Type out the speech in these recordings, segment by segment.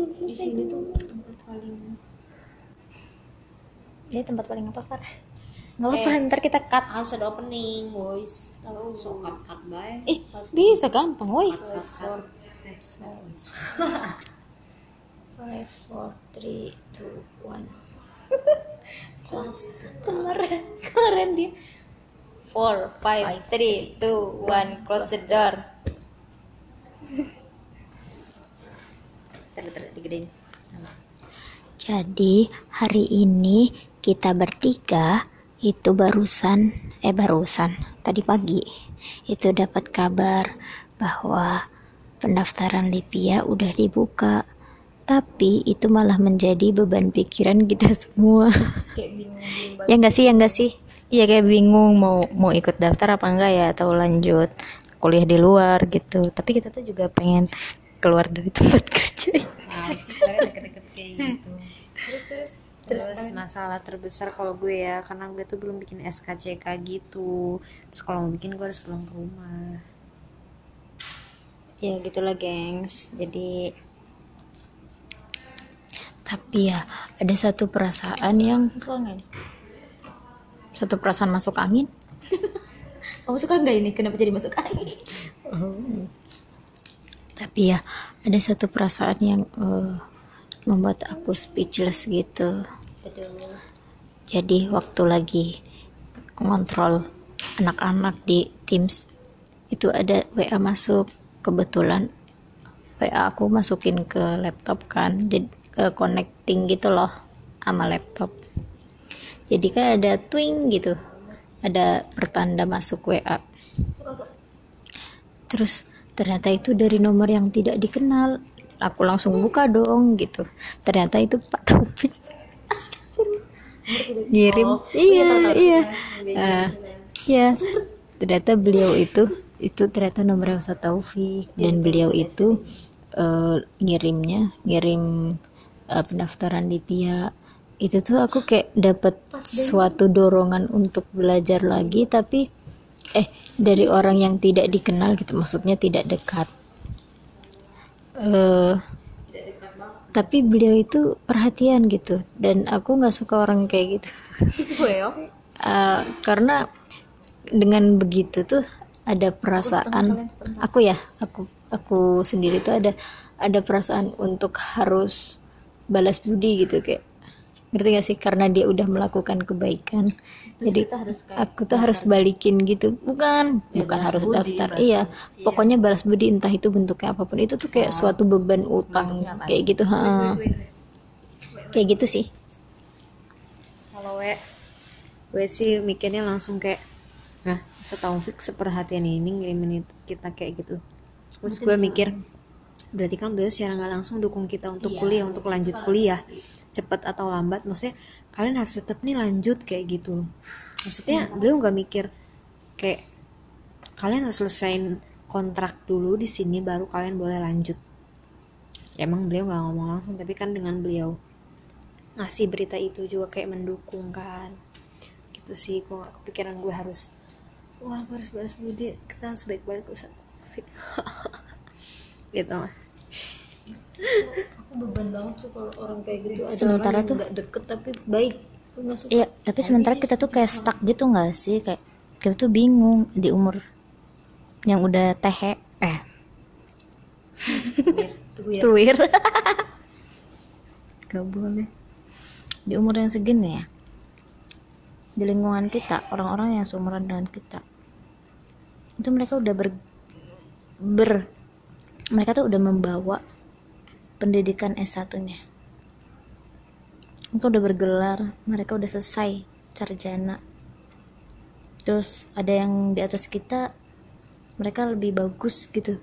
belum di selesai sini dulu. tuh tempat paling Ini tempat paling apa Farah? Nggak apa-apa, ntar kita cut. harus ada opening boys tahu so cut cut by Eh, bisa gampang, woi. cut cut Five, four, three, two, one. Kemarin, kemarin dia. Four, five, three, two, one. Close the door. Tadi tadi digedein. Jadi hari ini kita bertiga itu barusan eh barusan tadi pagi itu dapat kabar bahwa pendaftaran Lipia udah dibuka. Tapi itu malah menjadi beban pikiran kita semua. Kayak bingung bingung ya enggak sih ya enggak sih? Iya kayak bingung mau mau ikut daftar apa enggak ya atau lanjut kuliah di luar gitu. Tapi kita tuh juga pengen keluar dari tempat kerja. Nah sih saya deket-deket kayak gitu. Terus terus terus masalah terbesar kalau gue ya karena gue tuh belum bikin SKCK gitu. Terus kalau mau bikin gue harus pulang ke rumah. Ya gitulah gengs. Jadi tapi ya ada satu perasaan yang masuk angin satu perasaan masuk angin. Kamu suka nggak ini? Kenapa jadi masuk angin? Tapi ya ada satu perasaan yang eh, membuat aku speechless gitu. Jadi waktu lagi ngontrol anak-anak di Teams itu ada WA masuk. Kebetulan WA aku masukin ke laptop kan jadi ke connecting gitu loh sama laptop. Jadi kan ada twing gitu ada pertanda masuk WA terus ternyata itu dari nomor yang tidak dikenal. Aku langsung buka dong gitu. Ternyata itu Pak Taufik ngirim. Iya iya iya. ternyata beliau itu itu ternyata nomor Elsa Taufik. Dan beliau itu eh, ngirimnya ngirim eh, pendaftaran di PIA. Itu tuh aku kayak dapat suatu dorongan untuk belajar lagi tapi eh dari orang yang tidak dikenal gitu maksudnya tidak dekat. Eh tapi beliau itu perhatian gitu dan aku nggak suka orang kayak gitu. Eh, karena dengan begitu tuh ada perasaan aku ya aku aku sendiri tuh ada ada perasaan untuk harus balas budi gitu kayak ngerti gak sih? Karena dia udah melakukan kebaikan. Jadi aku tuh harus balikin gitu. Bukan. Bukan harus daftar. iya. pokoknya balas budi entah itu bentuknya apa pun. Itu tuh kayak suatu beban utang. Kayak gitu ha. Kayak gitu sih. Kalau we we sih mikirnya langsung kayak nah Taufik seperhatian ini ngirimin kita kayak gitu. Terus gue mikir berarti kan beliau secara nggak langsung dukung kita untuk kuliah untuk lanjut kuliah cepat atau lambat maksudnya kalian harus tetap nih lanjut kayak gitu. Maksudnya beliau nggak mikir kayak kalian harus selesaiin kontrak dulu di sini baru kalian boleh lanjut. Ya, emang beliau nggak ngomong langsung tapi kan dengan beliau ngasih berita itu juga kayak mendukung kan. Gitu sih gue gak kepikiran gue harus wah gue harus balas budi kita harus baik-baik Taufik gitu. lah aku beban banget tuh kalau orang kayak gitu ada Sementara orang tuh- nggak deket tapi baik tuh nggak suka Iya, tapi sementara kita tuh kayak stuck gitu nggak sih? Kayak kita tuh bingung di umur yang udah tehe eh tuir. Gak boleh. Di umur yang segini ya. Di lingkungan kita, orang-orang yang seumuran dengan kita. Itu mereka udah ber ber mereka tuh udah membawa pendidikan S1-nya. Mereka udah bergelar, mereka udah selesai sarjana. Terus ada yang di atas kita, mereka lebih bagus gitu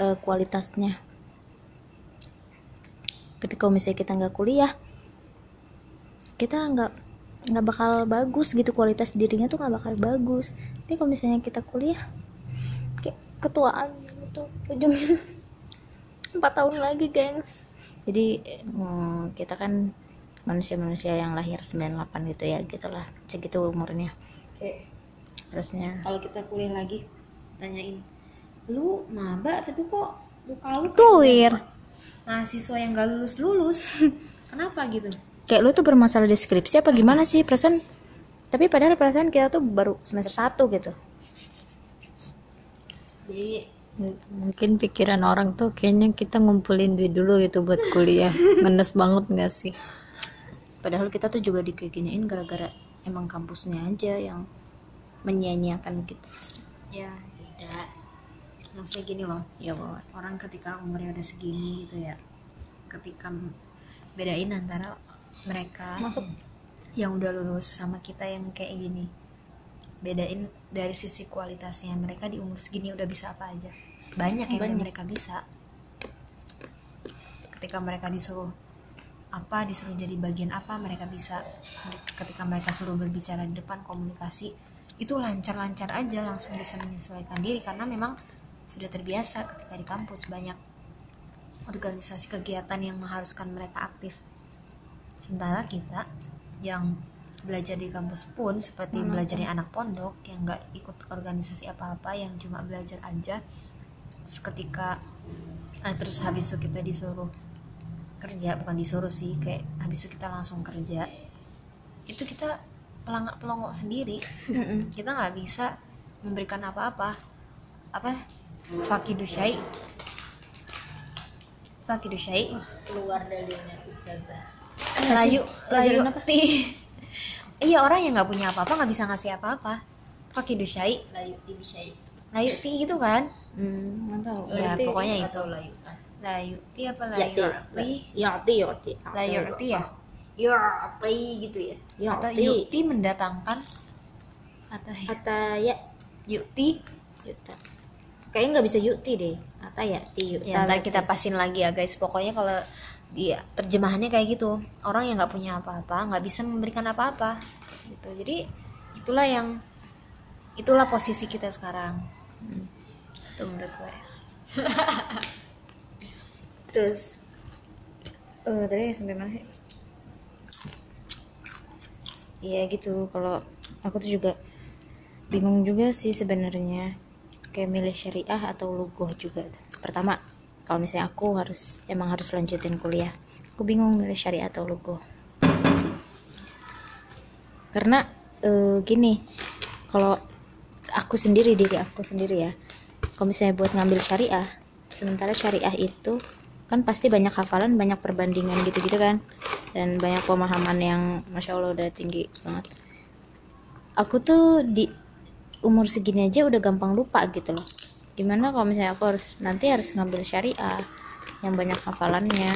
eh, kualitasnya. Tapi kalau misalnya kita nggak kuliah, kita nggak nggak bakal bagus gitu kualitas dirinya tuh nggak bakal bagus. Tapi kalau misalnya kita kuliah, kayak ketuaan gitu ujungnya empat tahun lagi gengs. Jadi hmm, kita kan manusia-manusia yang lahir 98 gitu ya gitulah. Segitu umurnya. Kayak harusnya. Kalau kita kuliah lagi tanyain lu maba tapi kok muka lu tuir mahasiswa yang gak lulus lulus. Kenapa gitu? Kayak lu tuh bermasalah di skripsi apa gimana sih? Perasaan tapi padahal perasaan kita tuh baru semester 1 gitu. Jadi mungkin pikiran orang tuh kayaknya kita ngumpulin duit dulu gitu buat kuliah. Ngenes banget gak sih? Padahal kita tuh juga dikeginiin gara-gara emang kampusnya aja yang menyia-nyiakan gitu. Ya tidak maksudnya gini loh ya bahwa orang ketika umurnya udah segini gitu ya ketika bedain antara mereka yang udah lulus sama kita yang kayak gini bedain dari sisi kualitasnya. Mereka di umur segini udah bisa apa aja. Banyak yang udah mereka bisa. Ketika mereka disuruh apa disuruh jadi bagian apa mereka bisa. Ketika mereka suruh berbicara di depan komunikasi itu lancar-lancar aja langsung bisa menyesuaikan diri. Karena memang sudah terbiasa ketika di kampus banyak organisasi kegiatan yang mengharuskan mereka aktif. Sementara kita yang belajar di kampus pun seperti belajar di anak pondok yang nggak ikut organisasi apa-apa yang cuma belajar aja. Terus ketika nah, terus habis itu kita disuruh kerja bukan disuruh sih kayak habis itu kita langsung kerja itu kita pelangak pelongok sendiri kita nggak bisa memberikan apa-apa. Apa? Fakidu syai fakidu syai keluar darinya ustazah. Layu layu. ti iya orang yang nggak punya apa-apa nggak bisa ngasih apa-apa. Fakidu syai? Layu tibi syai. Layu ti gitu kan? Hmm nggak tahu. Iya pokoknya itu. atau layu ah. layu ti apa ya layu ti. Ti ya ti ya ti. Ya? Ya apa gitu ya? Ya atau ti. Yukti mendatangkan? Atau kata ya. Yukti yuta. Kayaknya nggak bisa yuti deh. Kata ya ti yuta ya ntar kita pasin lagi ya guys. Pokoknya kalau dia terjemahannya kayak gitu. Orang yang nggak punya apa-apa nggak bisa memberikan apa-apa gitu. Jadi itulah yang itulah posisi kita sekarang. Itu menurut gue. Terus eh tadi sampai mana sih? Iya gitu. Kalau aku tuh juga bingung juga sih sebenarnya. Kayak milih syariah atau lugoh juga pertama kalau misalnya aku harus emang harus lanjutin kuliah. Aku bingung milih syariah atau lugoh karena eh, gini kalau aku sendiri diri aku sendiri ya kalau misalnya buat ngambil syariah sementara syariah itu kan pasti banyak hafalan banyak perbandingan gitu-gitu kan dan banyak pemahaman yang masya allah udah tinggi banget. Aku tuh di umur segini aja udah gampang lupa gitu loh gimana kalau misalnya aku harus nanti harus ngambil syariah yang banyak hafalannya.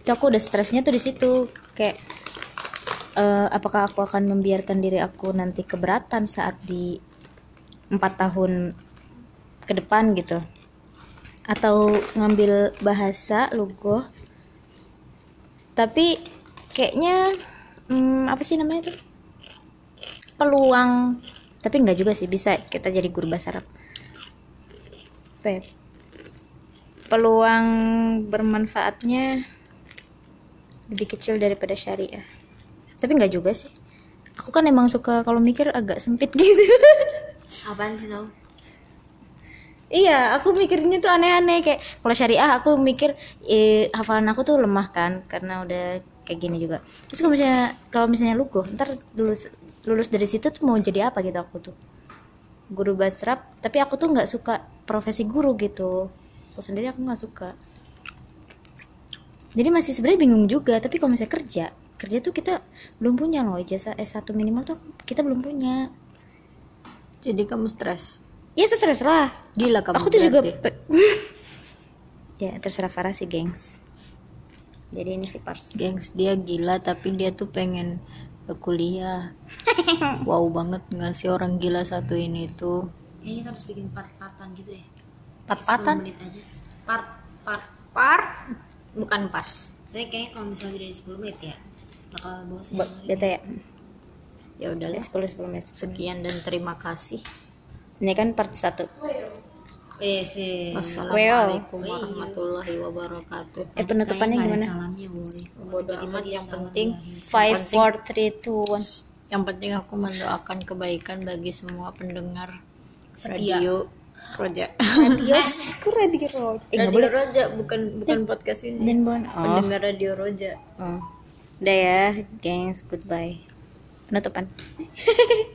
Itu aku udah stresnya tuh di situ. Kayak eh, apakah aku akan membiarkan diri aku nanti keberatan saat di empat tahun ke depan gitu? Atau ngambil bahasa lugo tapi kayaknya hmm, apa sih namanya tuh? Peluang. Tapi nggak juga sih bisa kita jadi guru bahasa Arab Pep peluang bermanfaatnya lebih kecil daripada syariah. Tapi nggak juga sih. Aku kan emang suka kalau mikir agak sempit gitu. Apaan sih Nau? Iya, aku mikirnya tuh aneh-aneh. Kayak kalau syariah aku mikir eh, hafalan aku tuh lemah kan karena udah kayak gini juga. Terus kalau misalnya kalau misalnya lugu, ntar lulus lulus dari situ tuh mau jadi apa gitu aku tuh guru bahasa Arab, tapi aku tuh nggak suka profesi guru gitu. Aku sendiri aku nggak suka. Jadi masih sebenarnya bingung juga, tapi kalau misalnya kerja, kerja tuh kita belum punya loh ijazah S1 minimal tuh kita belum punya. jadi kamu stres Ya stres lah. gila kamu aku tuh juga berarti. ya terserah Farah sih gengs jadi ini si pars gengs dia gila tapi dia tuh pengen kuliah wow banget nggak sih orang gila satu ini tuh Kayaknya kita harus bikin part-partan gitu deh. Part-partan? 10 menit aja. Part, part. par bukan pas Soalnya kayaknya kalau misalnya dari 10 menit ya bakal bosan. buat beta ya ya udah lah 10 10 menit sekian dan terima kasih ini kan part 1 Eh sih. wassalamualaikum warahmatullahi wabarakatuh eh penutupannya gimana Salamnya boleh. bodoh amat yang penting 5 4 3 2 1 yang penting aku mendoakan kebaikan bagi semua pendengar Setia. radio Roja Radios radio Roja. Eh, radio boleh. Roja bukan bukan podcast ini Dan bon. Oh. pendengar radio Roja oh. Udah ya, gengs, goodbye. Penutupan.